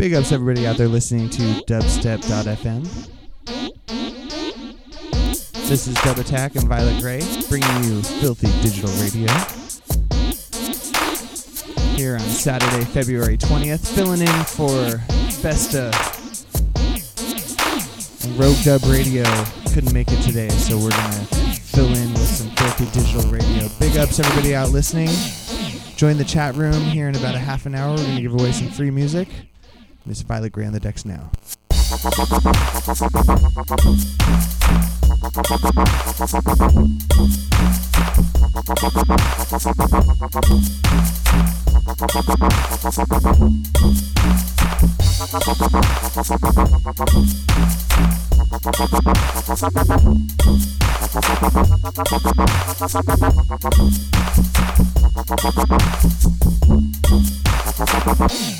Big ups everybody out there listening to dubstep.fm. This is Dub Attack and Violet Grey bringing you filthy digital radio. Here on Saturday, February 20th, filling in for Festa. And Rogue Dub Radio couldn't make it today, so we're gonna fill in with some filthy digital radio. Big ups everybody out listening. Join the chat room here in about a half an hour. We're gonna give away some free music. Miss Violet Gray on the decks now.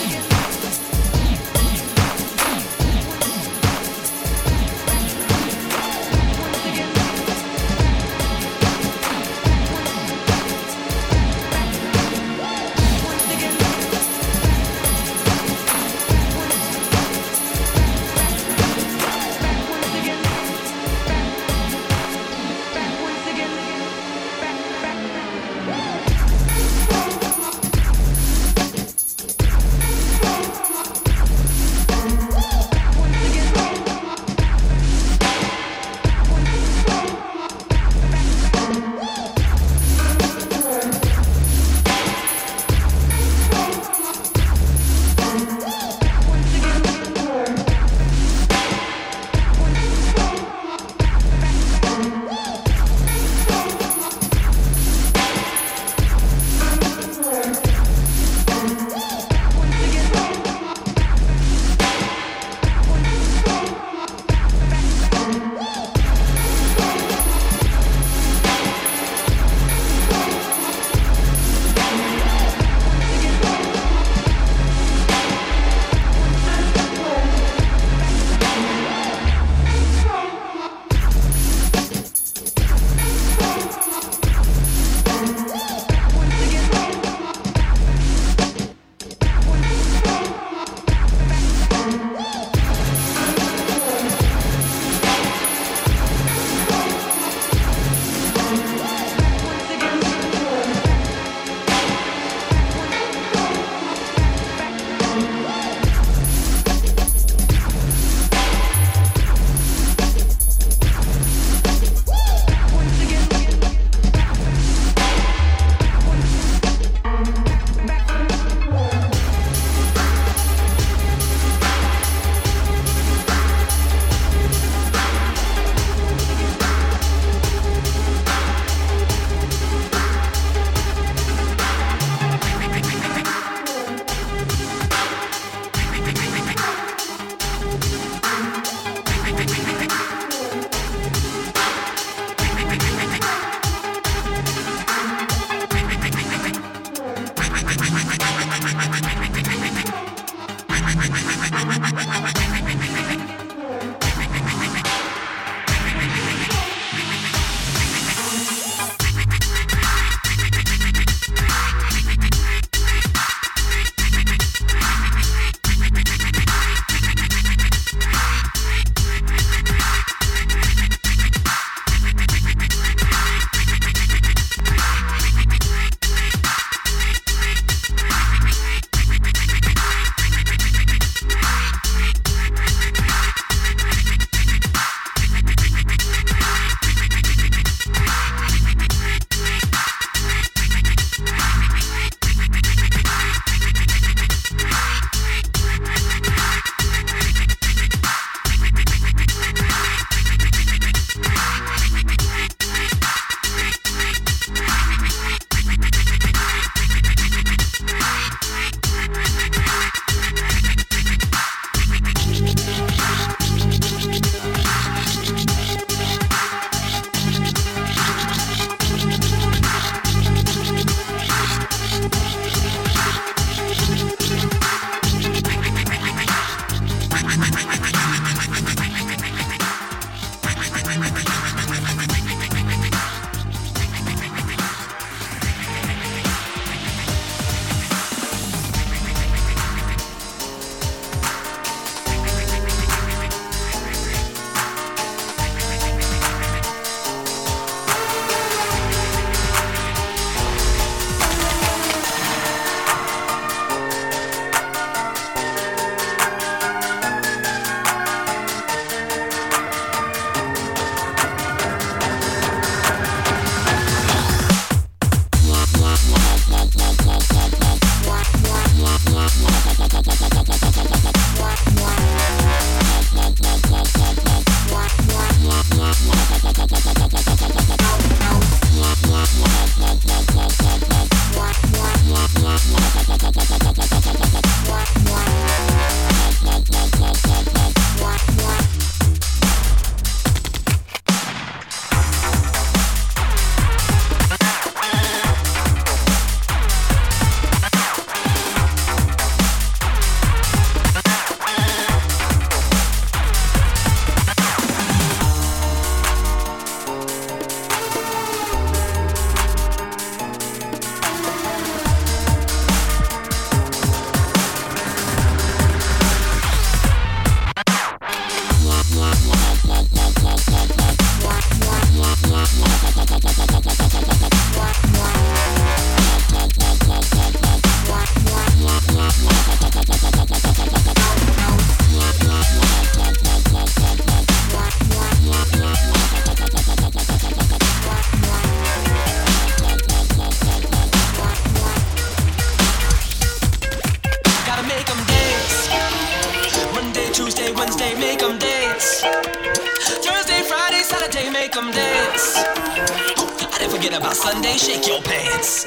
About Sunday, shake your pants.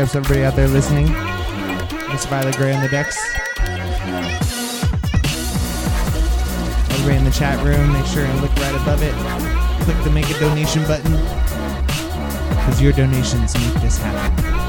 Everybody out there listening. Miss Violet Gray on the decks. Everybody in the chat room, make sure and look right above it. Click the make a donation button. Because your donations make this happen.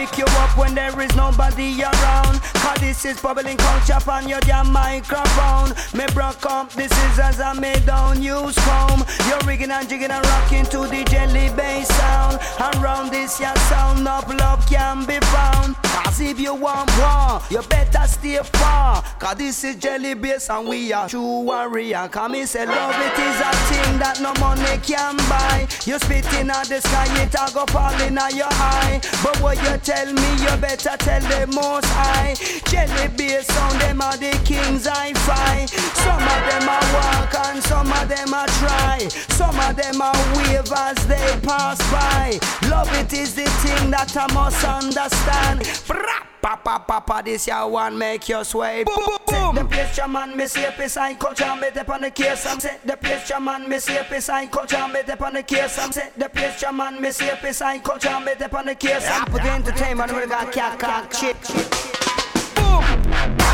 Pick you up when there is nobody around. Cause this is bubbling culture on your damn microphone. Me broke up the scissors I made down use comb. You're rigging and jigging and rocking to the jelly bass sound. Around this your sound of love can be found. Cause if you want war, you better stay far. Cause this is jelly bass and we are true warrior. Come me say love it is a thing that no money can buy. You spit in the sky, it a go fall in your eye. But what you tell me, you better tell the most high. Jelly bass sound, them are the kings I fight. Some of them are walk and some of them are try. Some of them are wave as they pass by. Love it is the thing that I must understand. Papa, papa, this ya one make you sway. Boom, boom, boom. Set the place, your man, me see a sign culture, me dip on the case. I'm set the place, your man, me see a sign culture, me dip on the case. I'm set the place, your man, me see a sign culture, me dip on the case. I put the entertainment, we got cat, cat, chick. Boom.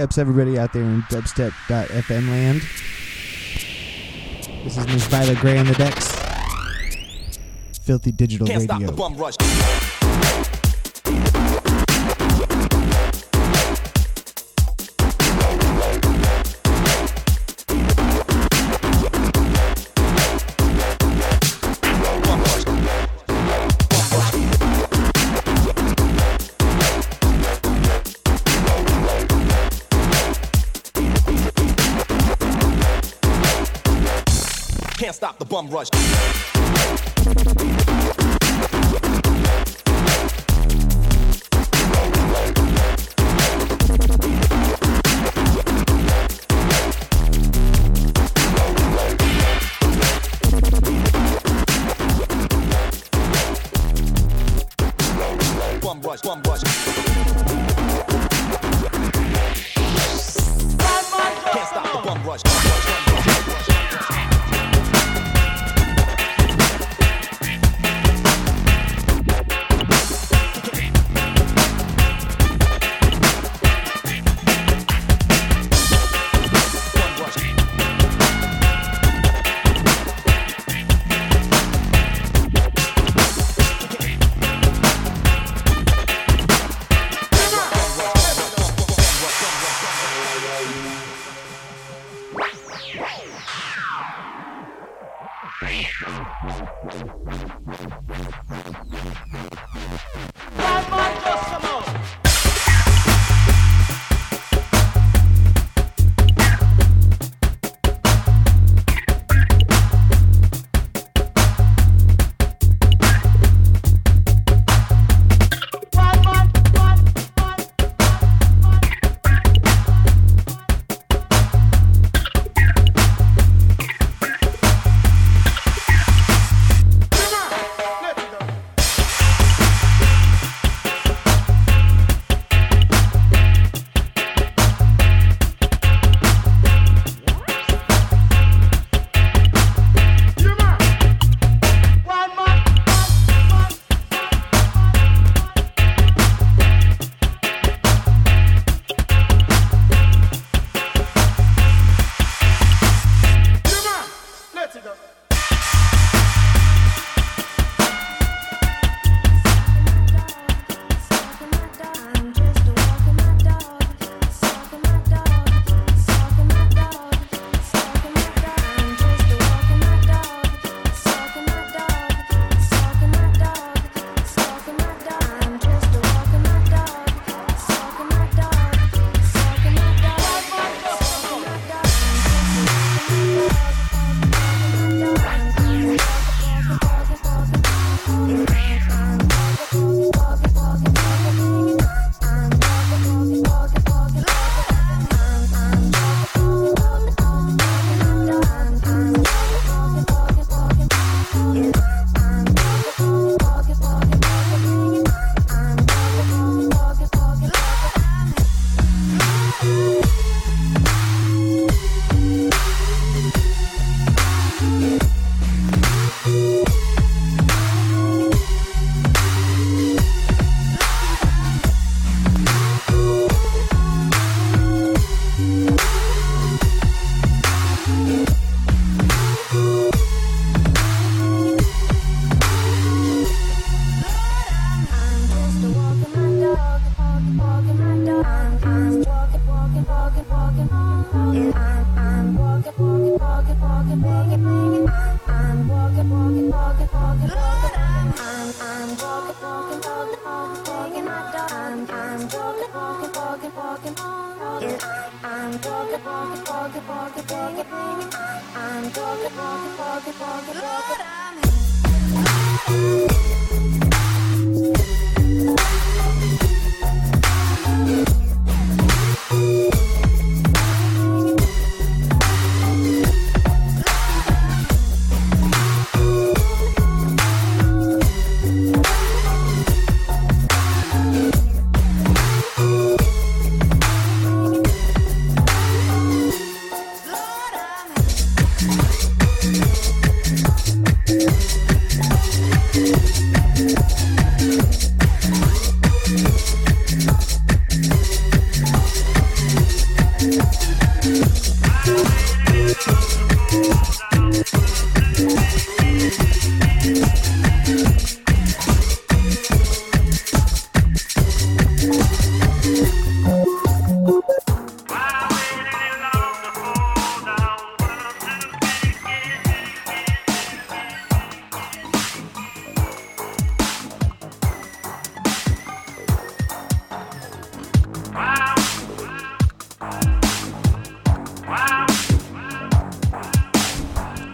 ups, everybody out there in dubstep.fm land. This is Miss Violet Gray on the decks. Filthy Digital Can't Radio. slum rush.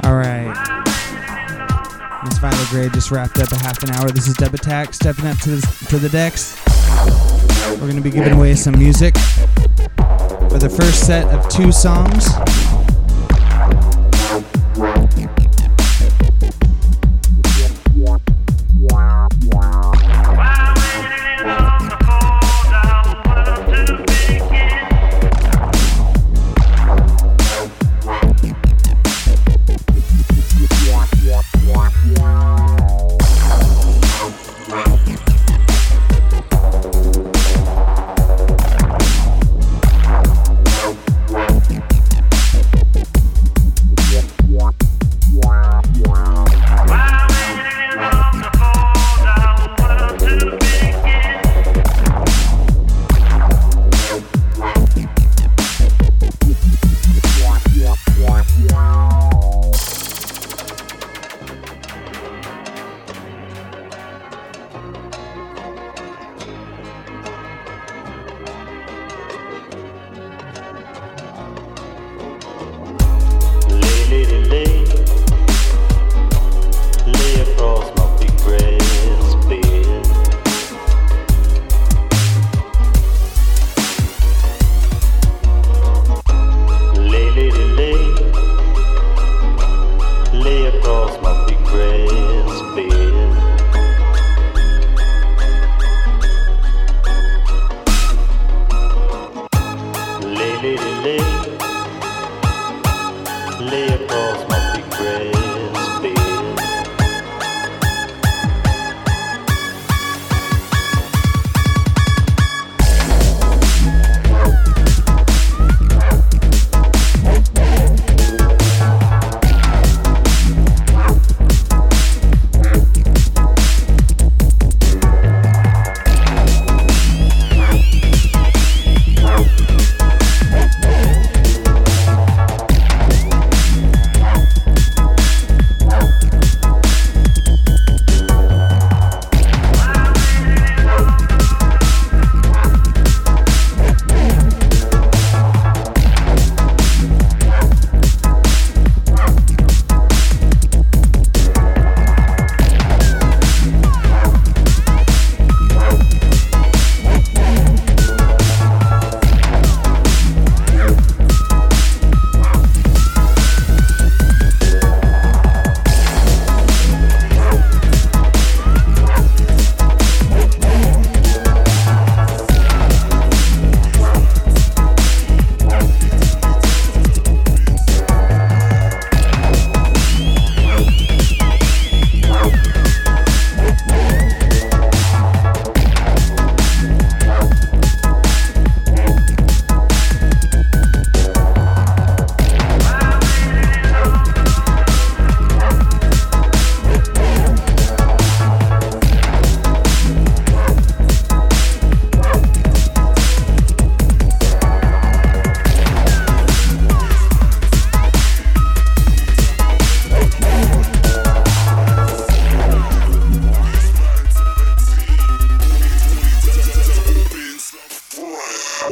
All right. Miss Violet Gray just wrapped up a half an hour. This is Dub Attack stepping up to the, to the decks. We're going to be giving away some music for the first set of two songs.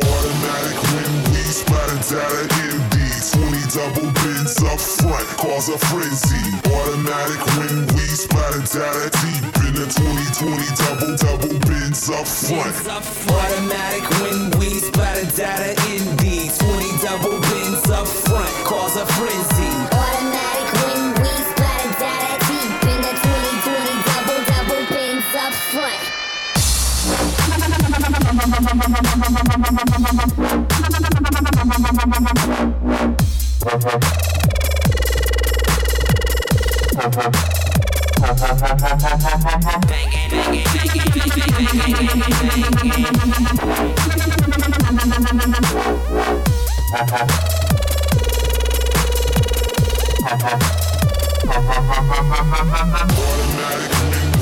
automatic when we spotted data in MD. 20 double bins up front, cause a frenzy. Automatic when we spotted data deep in the 2020 double double bins up front. Automatic when we spotted data in MD. 20 double bins up front, cause a frenzy. Automatic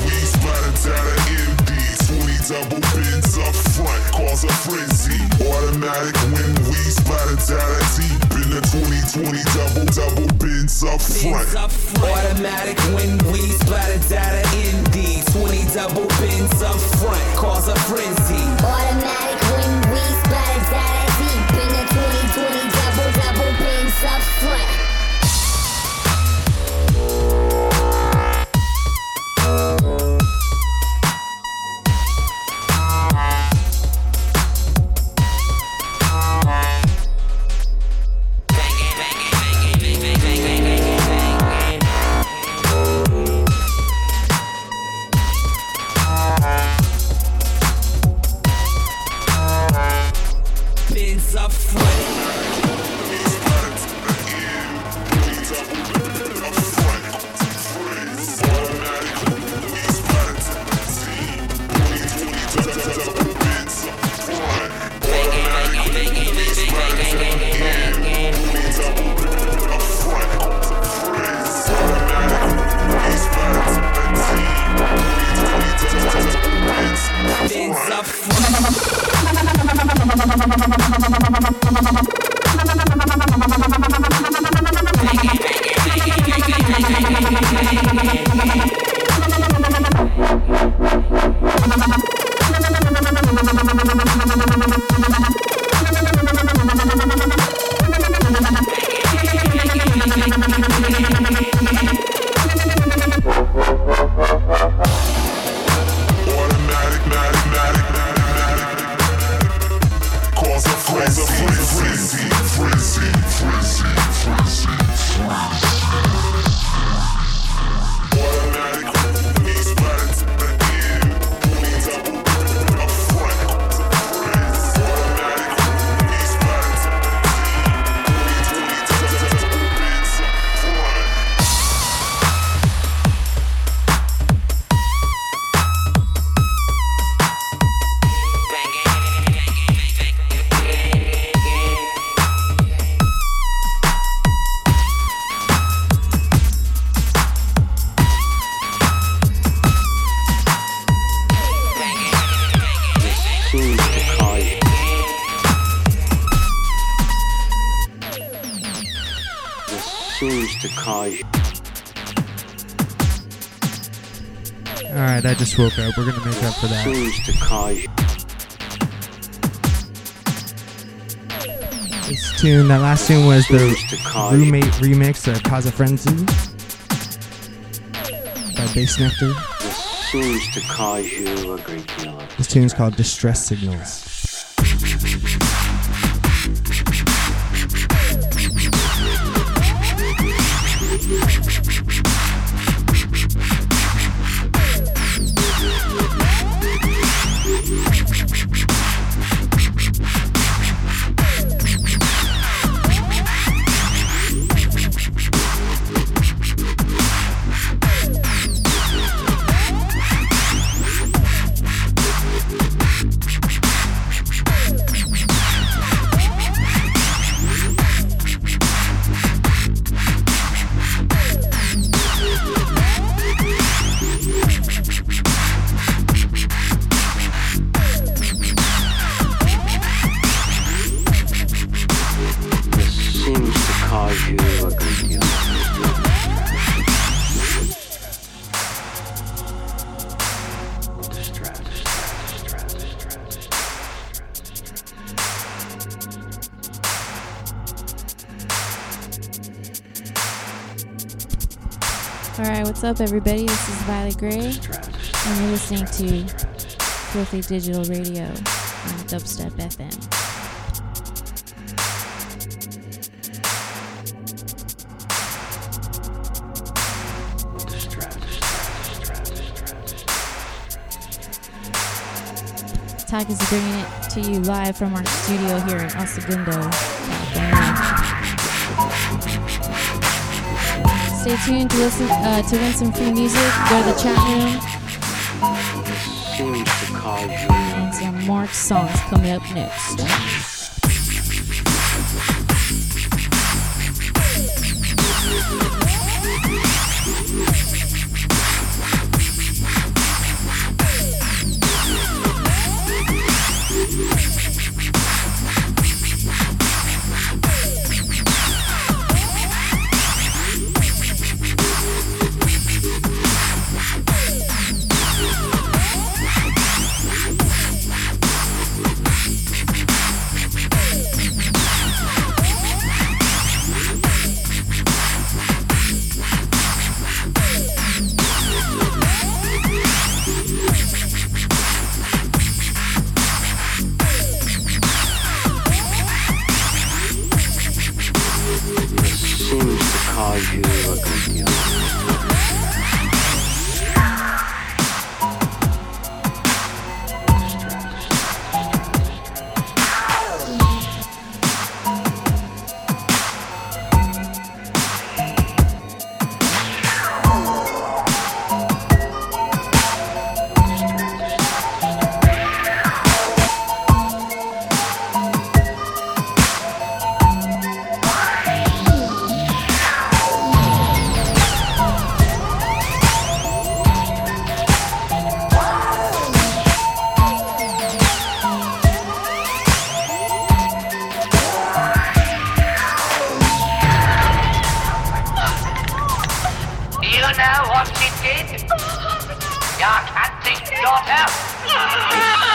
we splatter data MD. 20 double bins up front, cause a frenzy. Automatic when we splatter data deep in the 2020 double double bins up front. Bins up front. Automatic when we splatter data ND 20 double bins up front, cause a frenzy. Automatic when we splatter data deep in the 2020 double double bins up front. Just woke up. We're gonna make up for that. seems to cause This tune, that last tune was the roommate remix of Cause Frenzy by Bassnectar. This seems to cause you a great deal of This tune's called Distress Signals. Up, everybody? This is Violet Gray, and you're listening to Filthy Digital Radio on Dubstep FM. Tack is bringing it to you live from our studio here in El Segundo, Stay tuned to listen uh, to win some free music. Go to the chat room. And some more songs coming up next.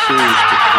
Country's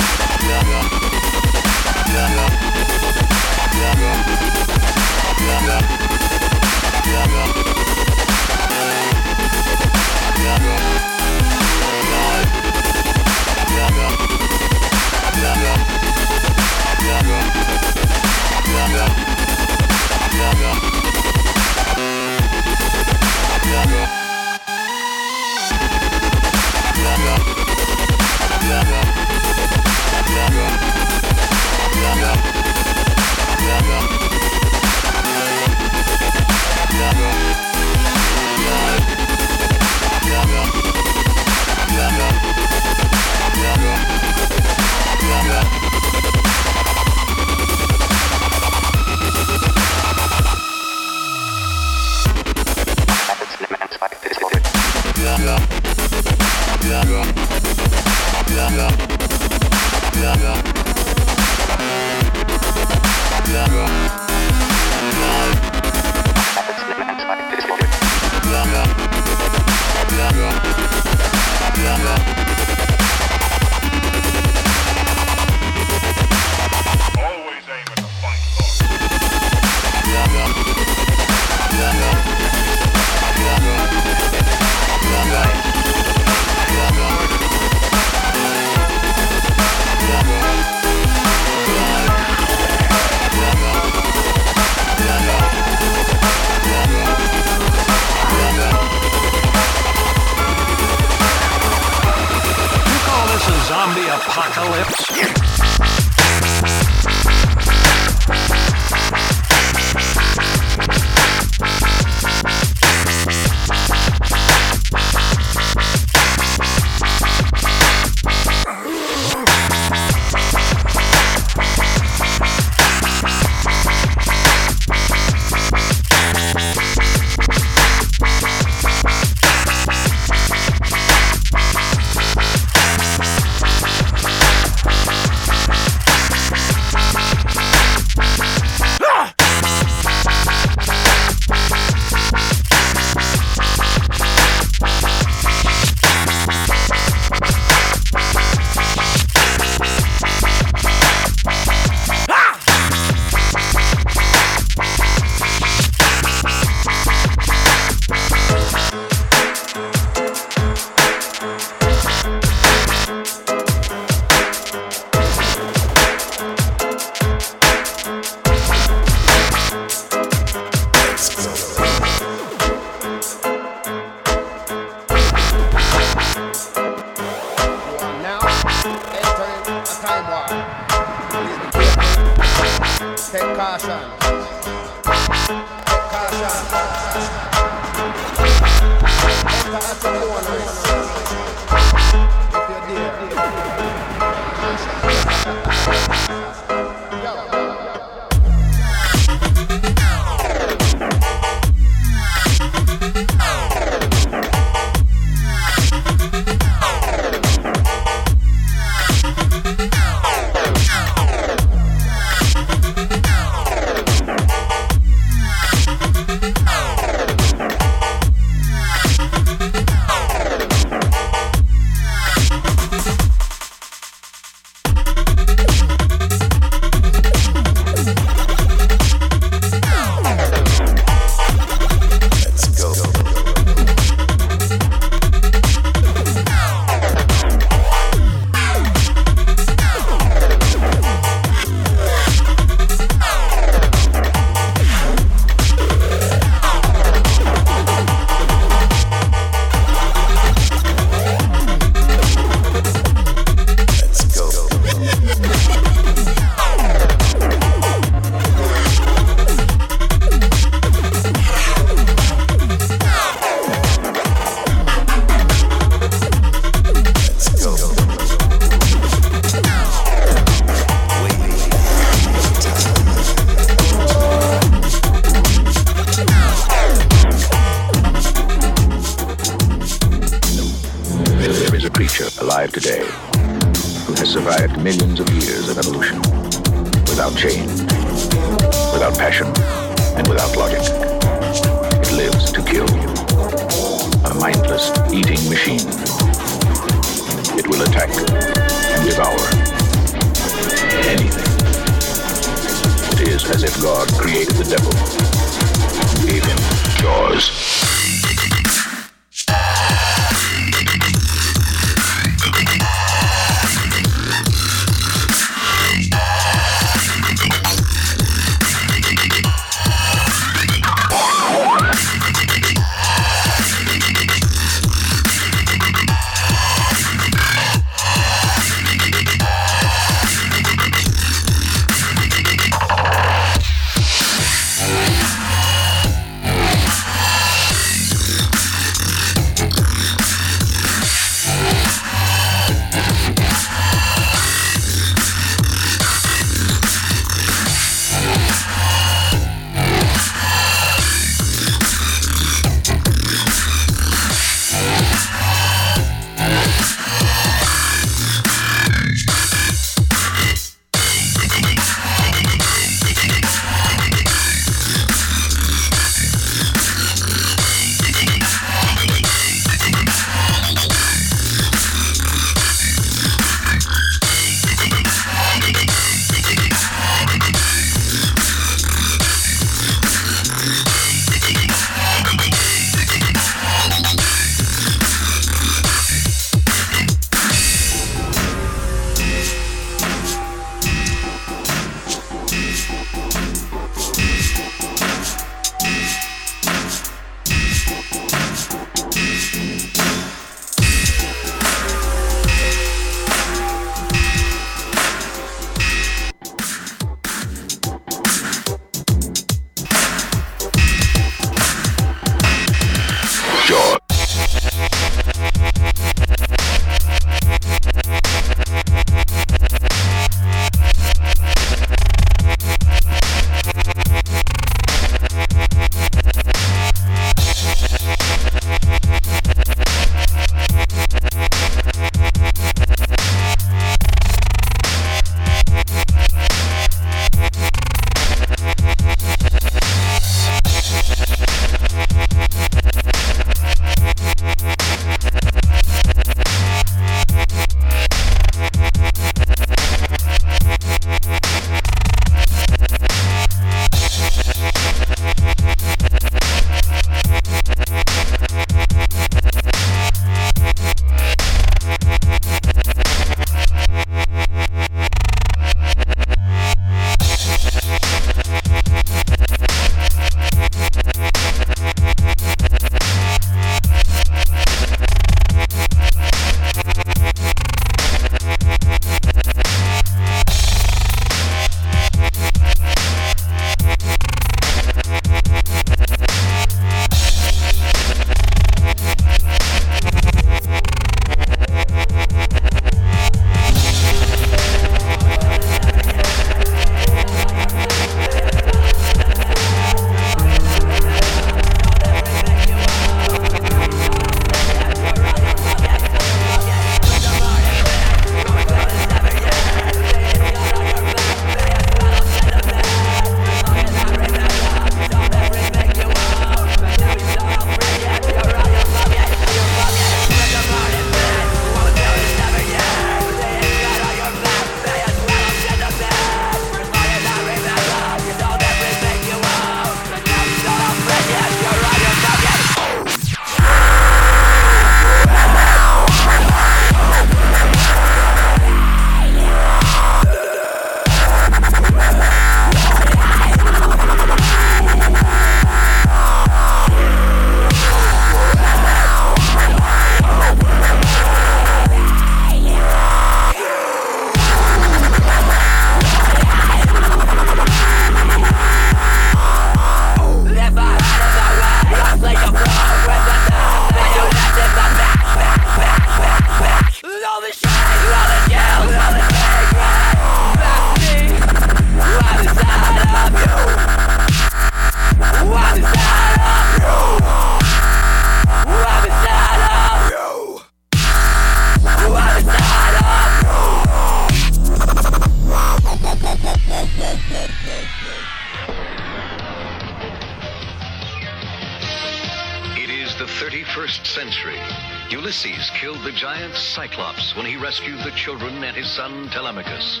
giant Cyclops when he rescued the children and his son Telemachus.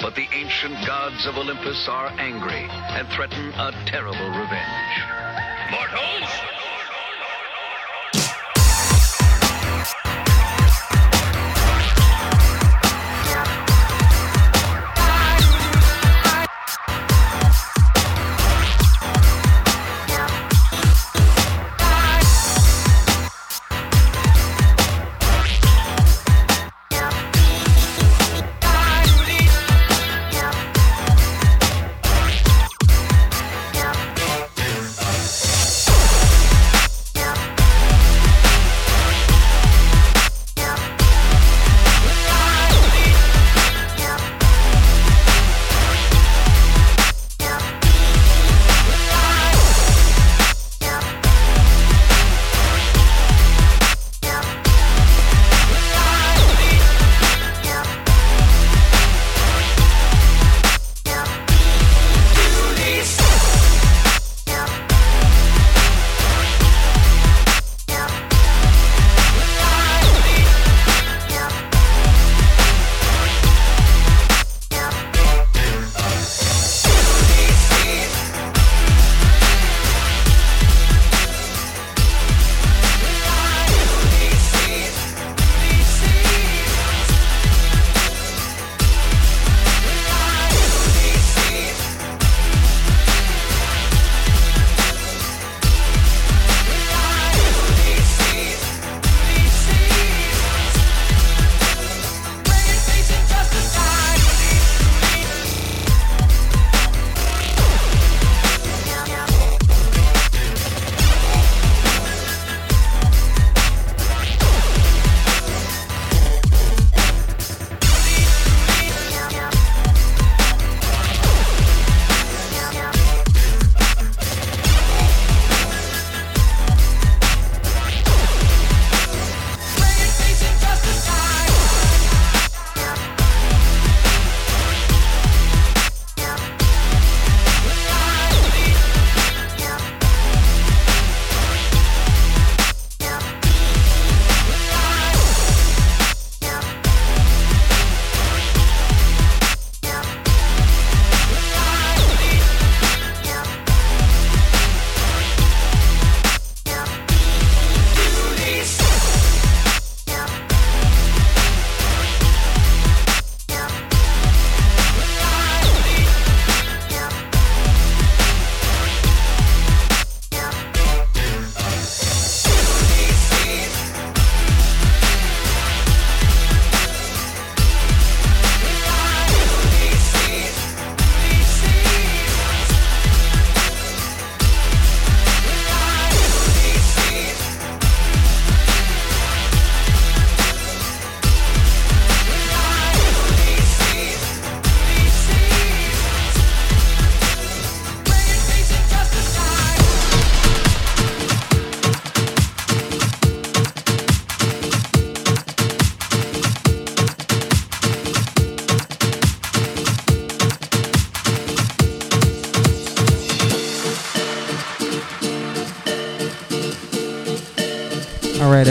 But the ancient gods of Olympus are angry and threaten a terrible revenge. Mortals!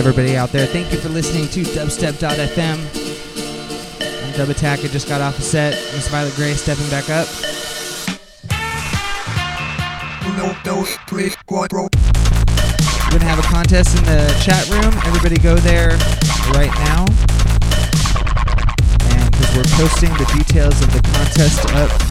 Everybody out there, thank you for listening to dubstep.fm. I'm Dub Attack. I just got off a set. Miss Violet Gray stepping back up. We're going to have a contest in the chat room. Everybody go there right now. And because we're posting the details of the contest up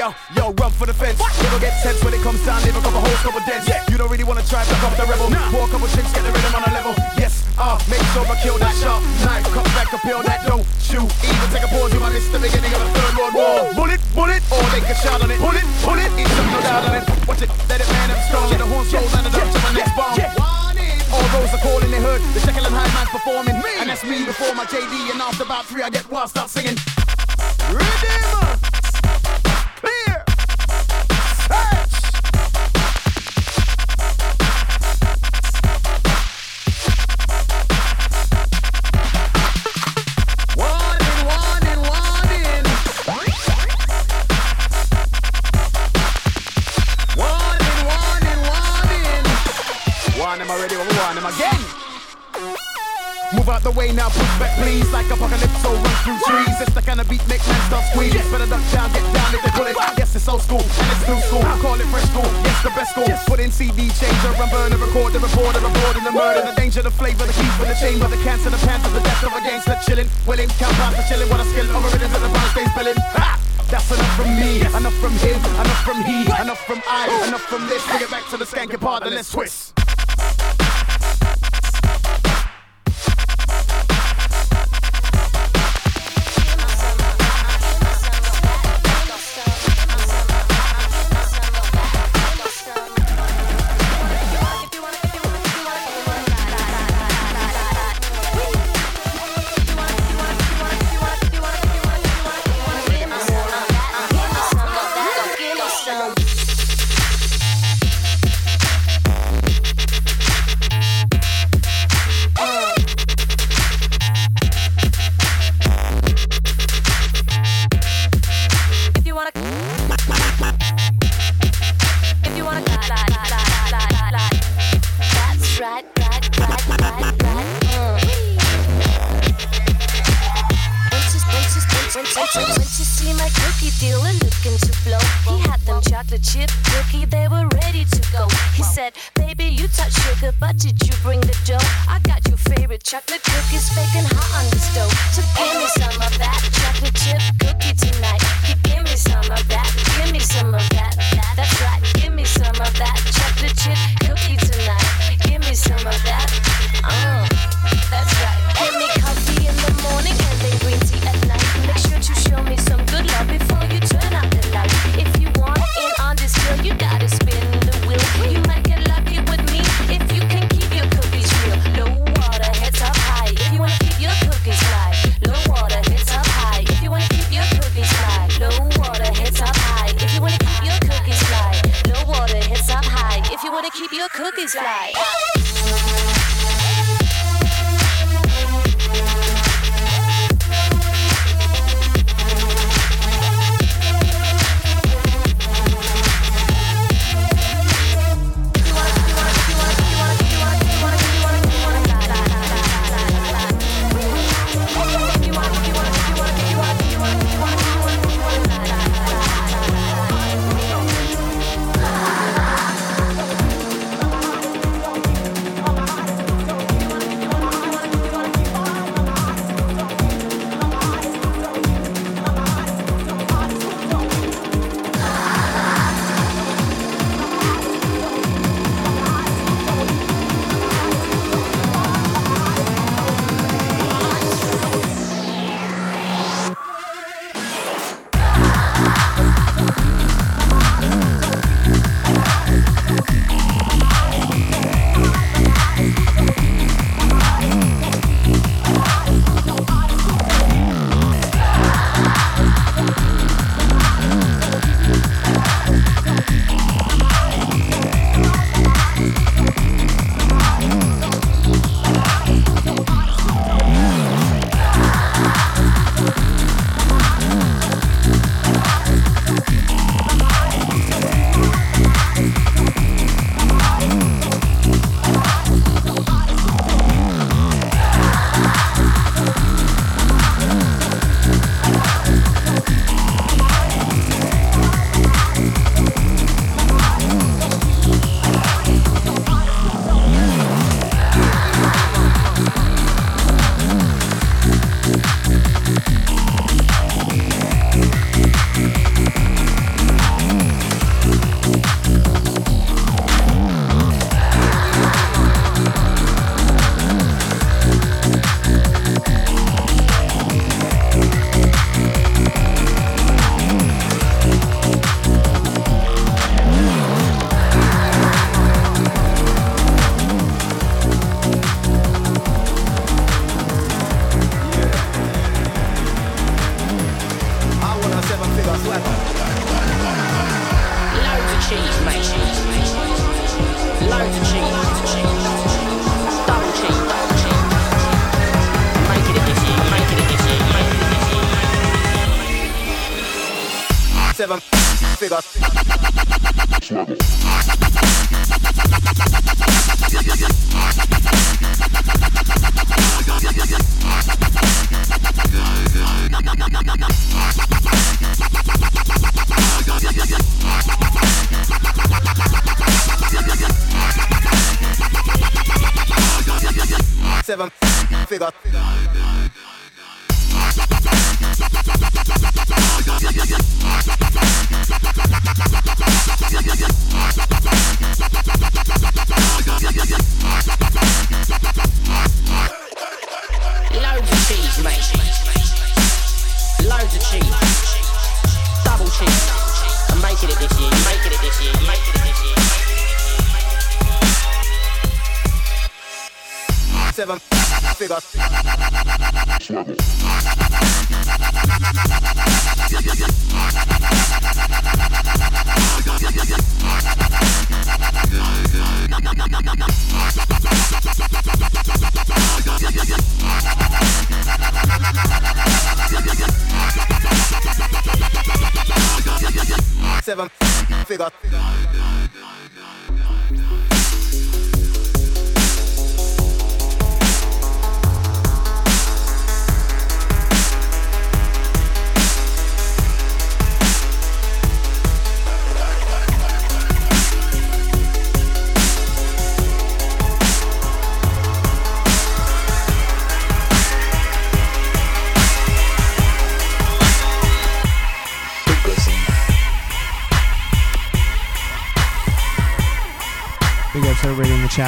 Yo, yo, run for the fence. Never get tense when it comes down, leave a couple holes, couple dents. You don't really wanna try, back up the rebel. Pour a couple chicks, get the rhythm on a level. Yes, uh, make sure I kill that sharp knife. Cut back, appeal that don't shoot. Even take a pause, you might miss the beginning of the third world war. Bullet, bullet, or they can shot on it. Pull it, pull it, eat some no doubt on it. Watch it, let it man up strong. Get the horns roll, and it up to my next bomb. All those are calling, they heard the Jekyll and Hyde man performing. And that's me before my JD, and after about three, I get wild, start singing. Redeemer! The way now, push back please. Like apocalypse, run through trees. It's the kind of beat make man start squeeze. Better duck down, get down if they pull it. Yes, it's old school, and it's new school. Call it fresh school, yes, the best school. Put in CD changer and burn and record The report the board and the murder The danger, the flavor, the keys for the chamber The cancer, the panther, the death of a gangster Chilling, willing, count pounds for chilling What a skill, over it into the brown stays spilling. Ha! That's enough from me, enough from him, enough from he, enough from I, enough from this. Bring it back to the skanking part and let's twist.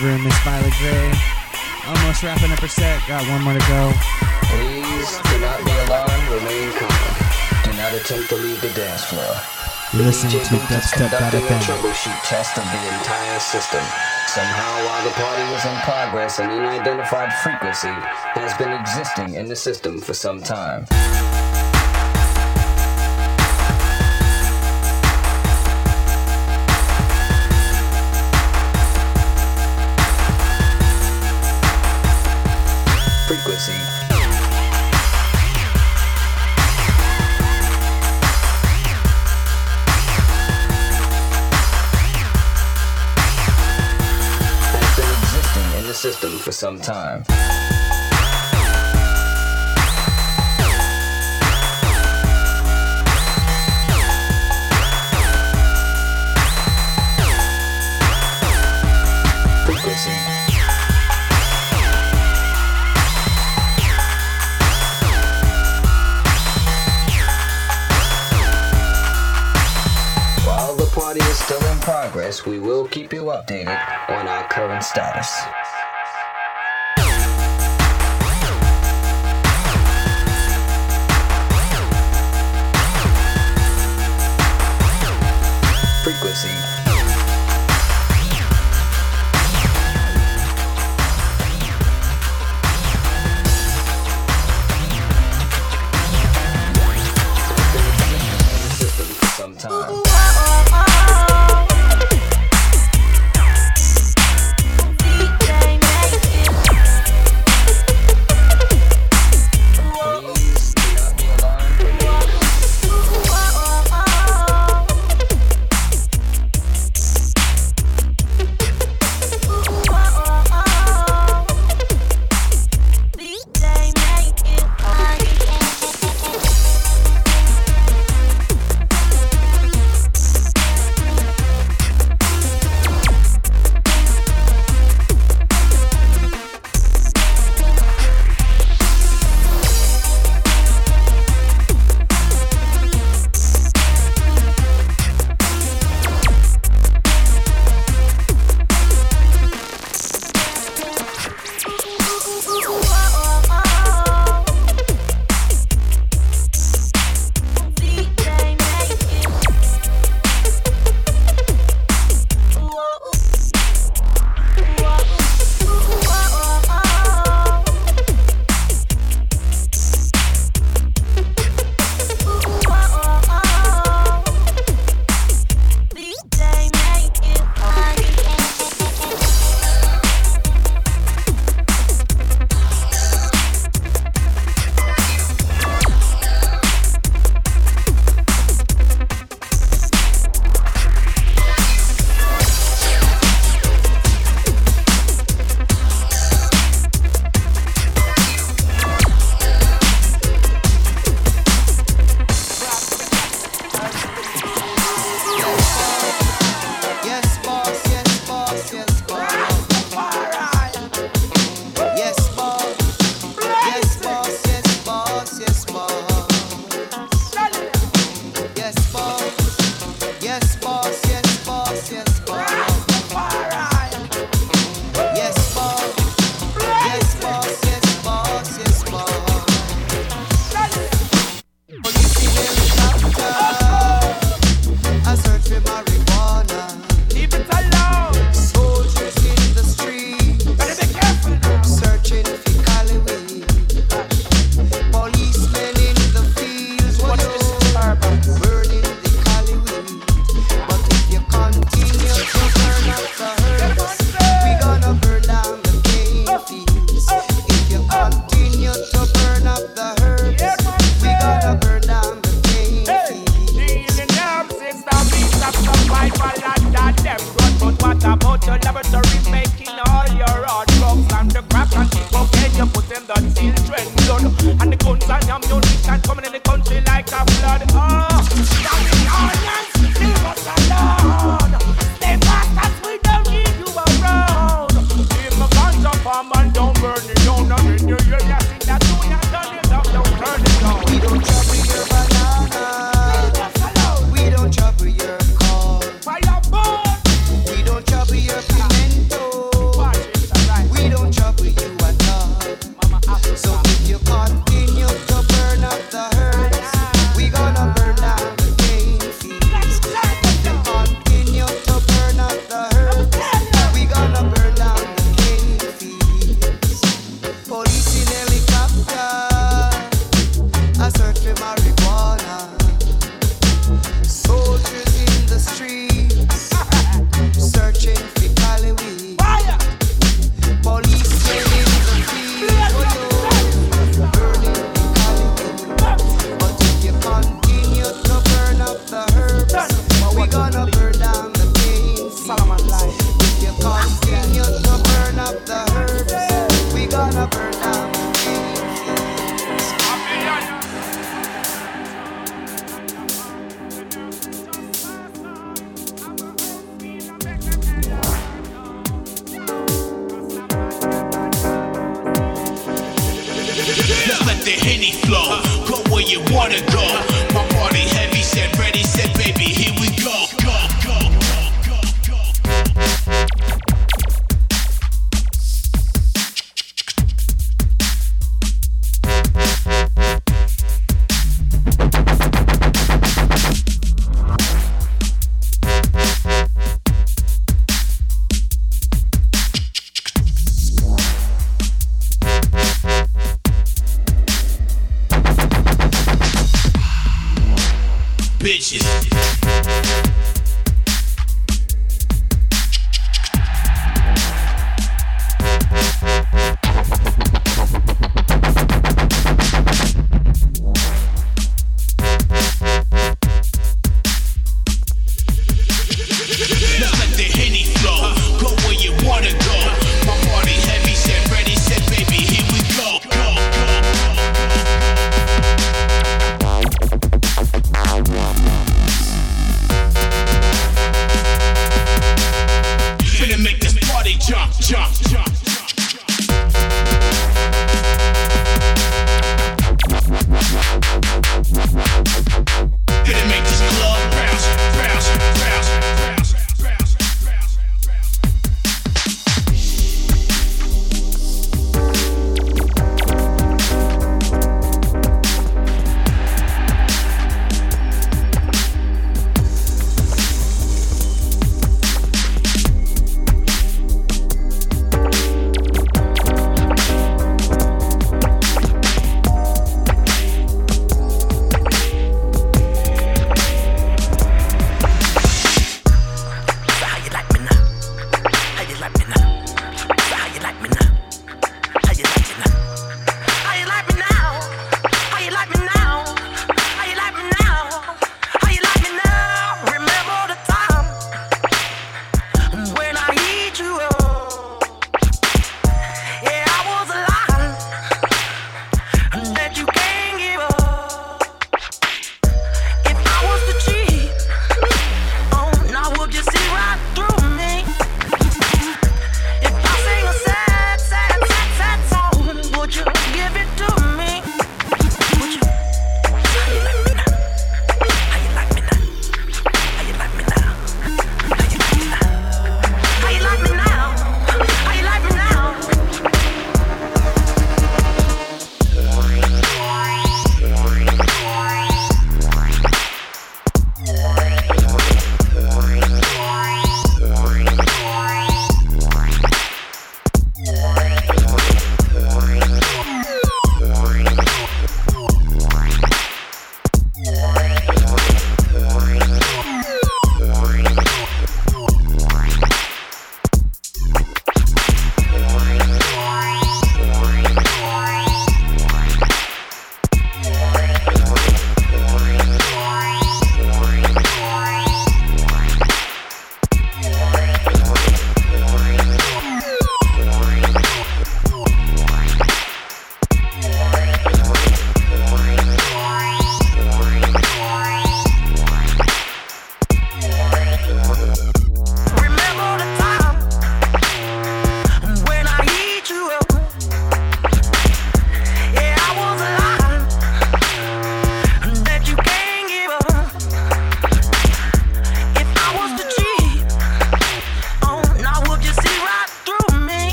The room. Miss Violet Gray. Almost wrapping up her set. Got one more to go. Please do not be alarmed, remain calm. Do not attempt to leave the dance floor. You're listening DJ to is a troubleshoot test of the entire system. Somehow, while the party was in progress, an unidentified frequency has been existing in the system for some time. Frequency. Has been existing in the system for some time. We will keep you updated on our current status.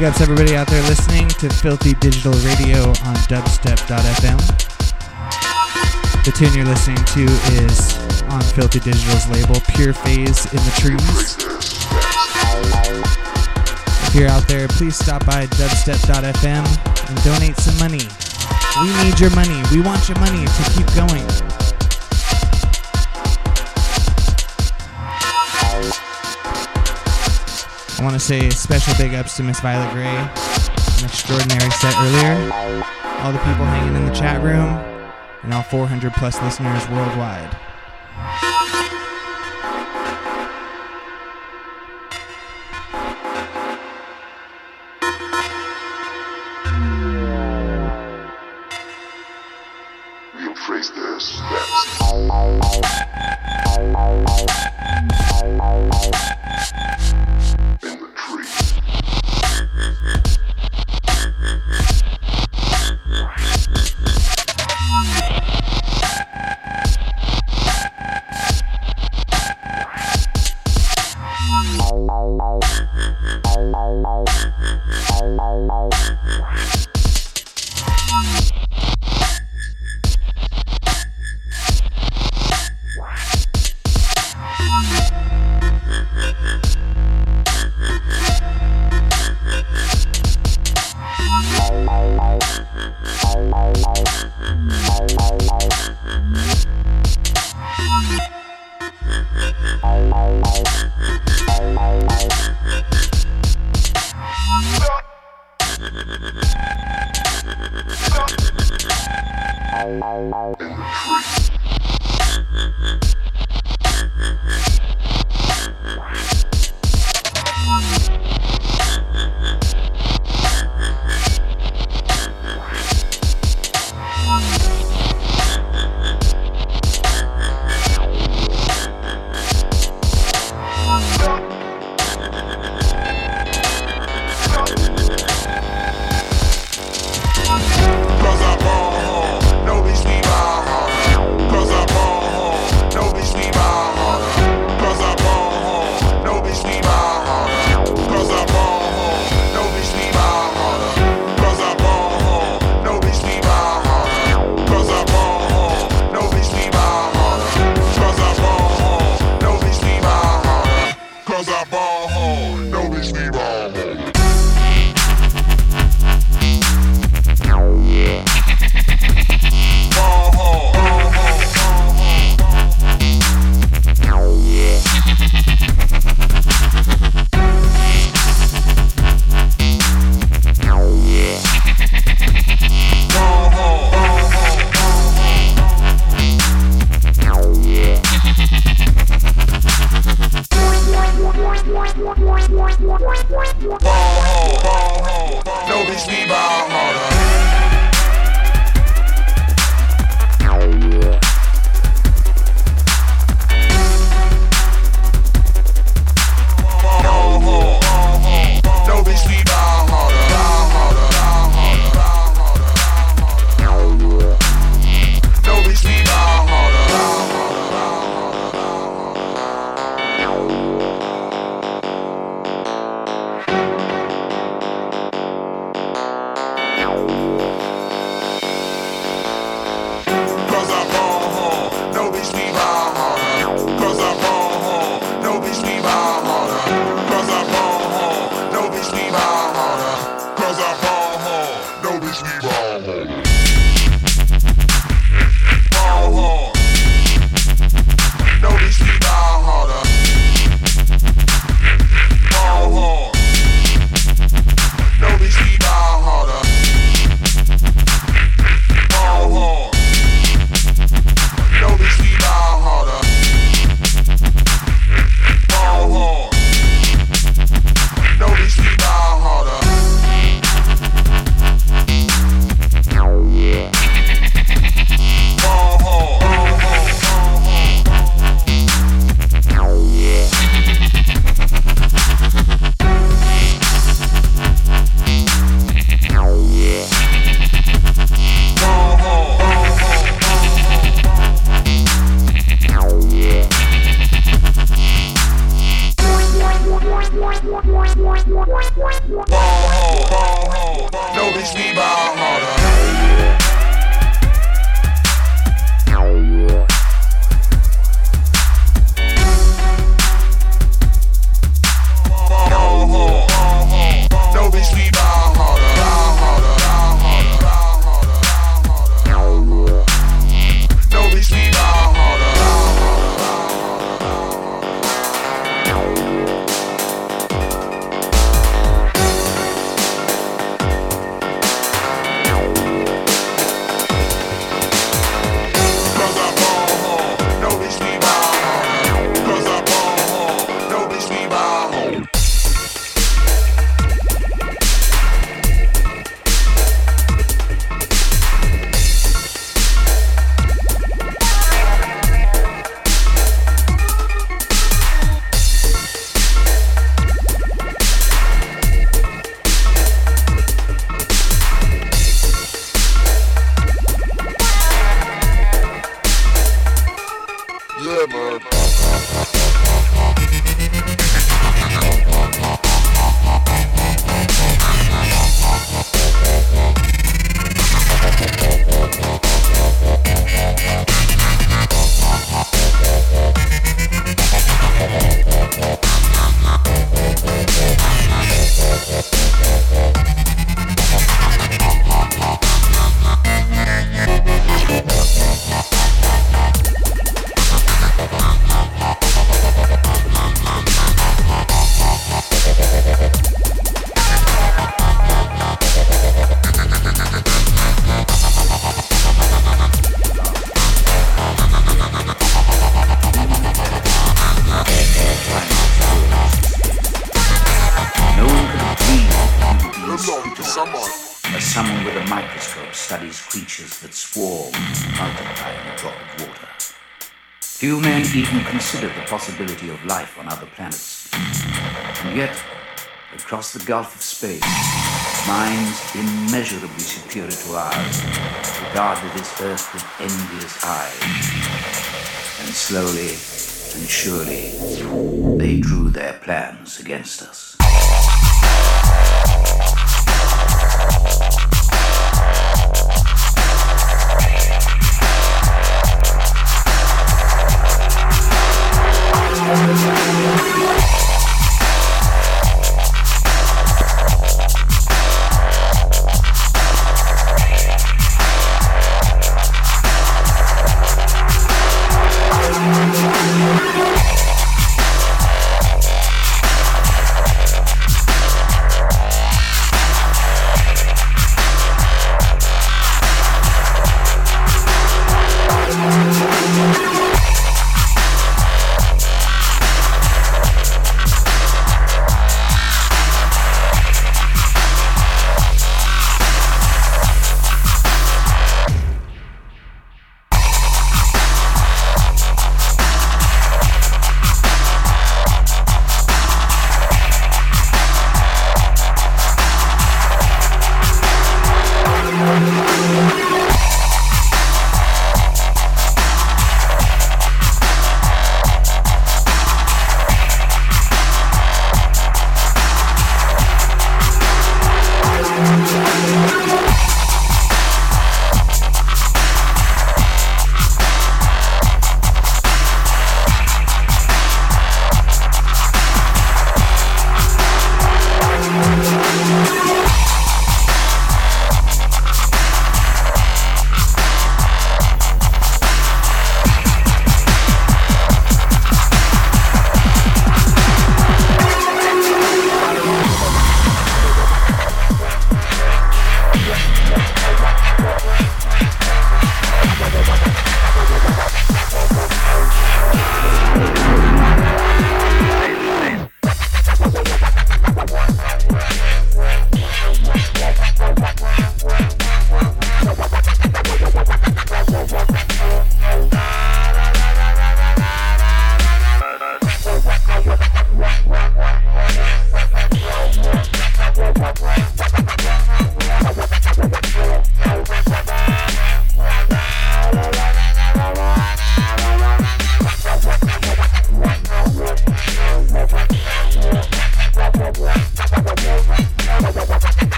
Big ups everybody out there listening to Filthy Digital Radio on dubstep.fm. The tune you're listening to is on Filthy Digital's label, Pure Phase in the Trees. If you're out there, please stop by dubstep.fm and donate some money. We need your money. We want your money to keep going. I want to say special big ups to Miss Violet Gray. An extraordinary set earlier. All the people hanging in the chat room, and all 400 plus listeners worldwide. creatures that swarm, multiply in a drop of water. Few men even consider the possibility of life on other planets. And yet, across the gulf of space, minds immeasurably superior to ours regarded this Earth with envious eyes. And slowly and surely, they drew their plans against us.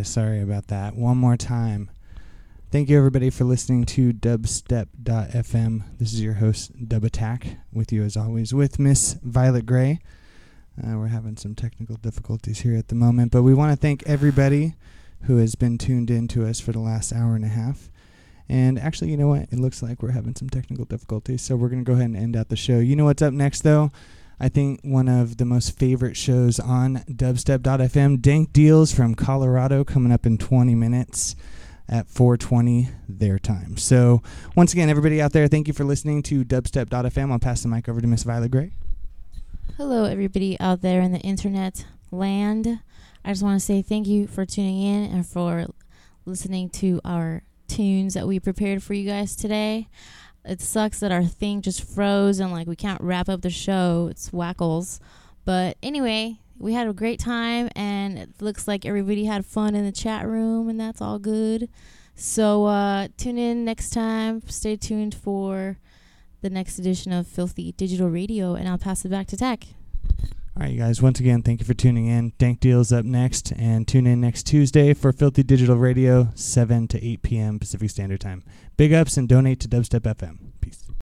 Guys. Sorry about that. One more time. Thank you everybody for listening to Dubstep.fm. This is your host Dub Attack with you as always with Miss Violet Gray. Uh, we're having some technical difficulties here at the moment, but we want to thank everybody who has been tuned in to us for the last hour and a half. And actually, you know what? It looks like we're having some technical difficulties, so we're going to go ahead and end out the show. You know what's up next, though? I think one of the most favorite shows on dubstep.fm, Dank Deals from Colorado, coming up in 20 minutes at 420 their time. So, once again, everybody out there, thank you for listening to dubstep.fm. I'll pass the mic over to Miss Violet Gray. Hello, everybody out there in the internet land. I just want to say thank you for tuning in and for listening to our tunes that we prepared for you guys today. It sucks that our thing just froze and like we can't wrap up the show. It's wackles. But anyway, we had a great time and it looks like everybody had fun in the chat room and that's all good. So uh, tune in next time. Stay tuned for the next edition of Filthy Digital Radio and I'll pass it back to Tech. All right, you guys, once again, thank you for tuning in. Dank Deals up next, and tune in next Tuesday for Filthy Digital Radio, 7 to 8 p.m. Pacific Standard Time. Big ups and donate to Dubstep FM.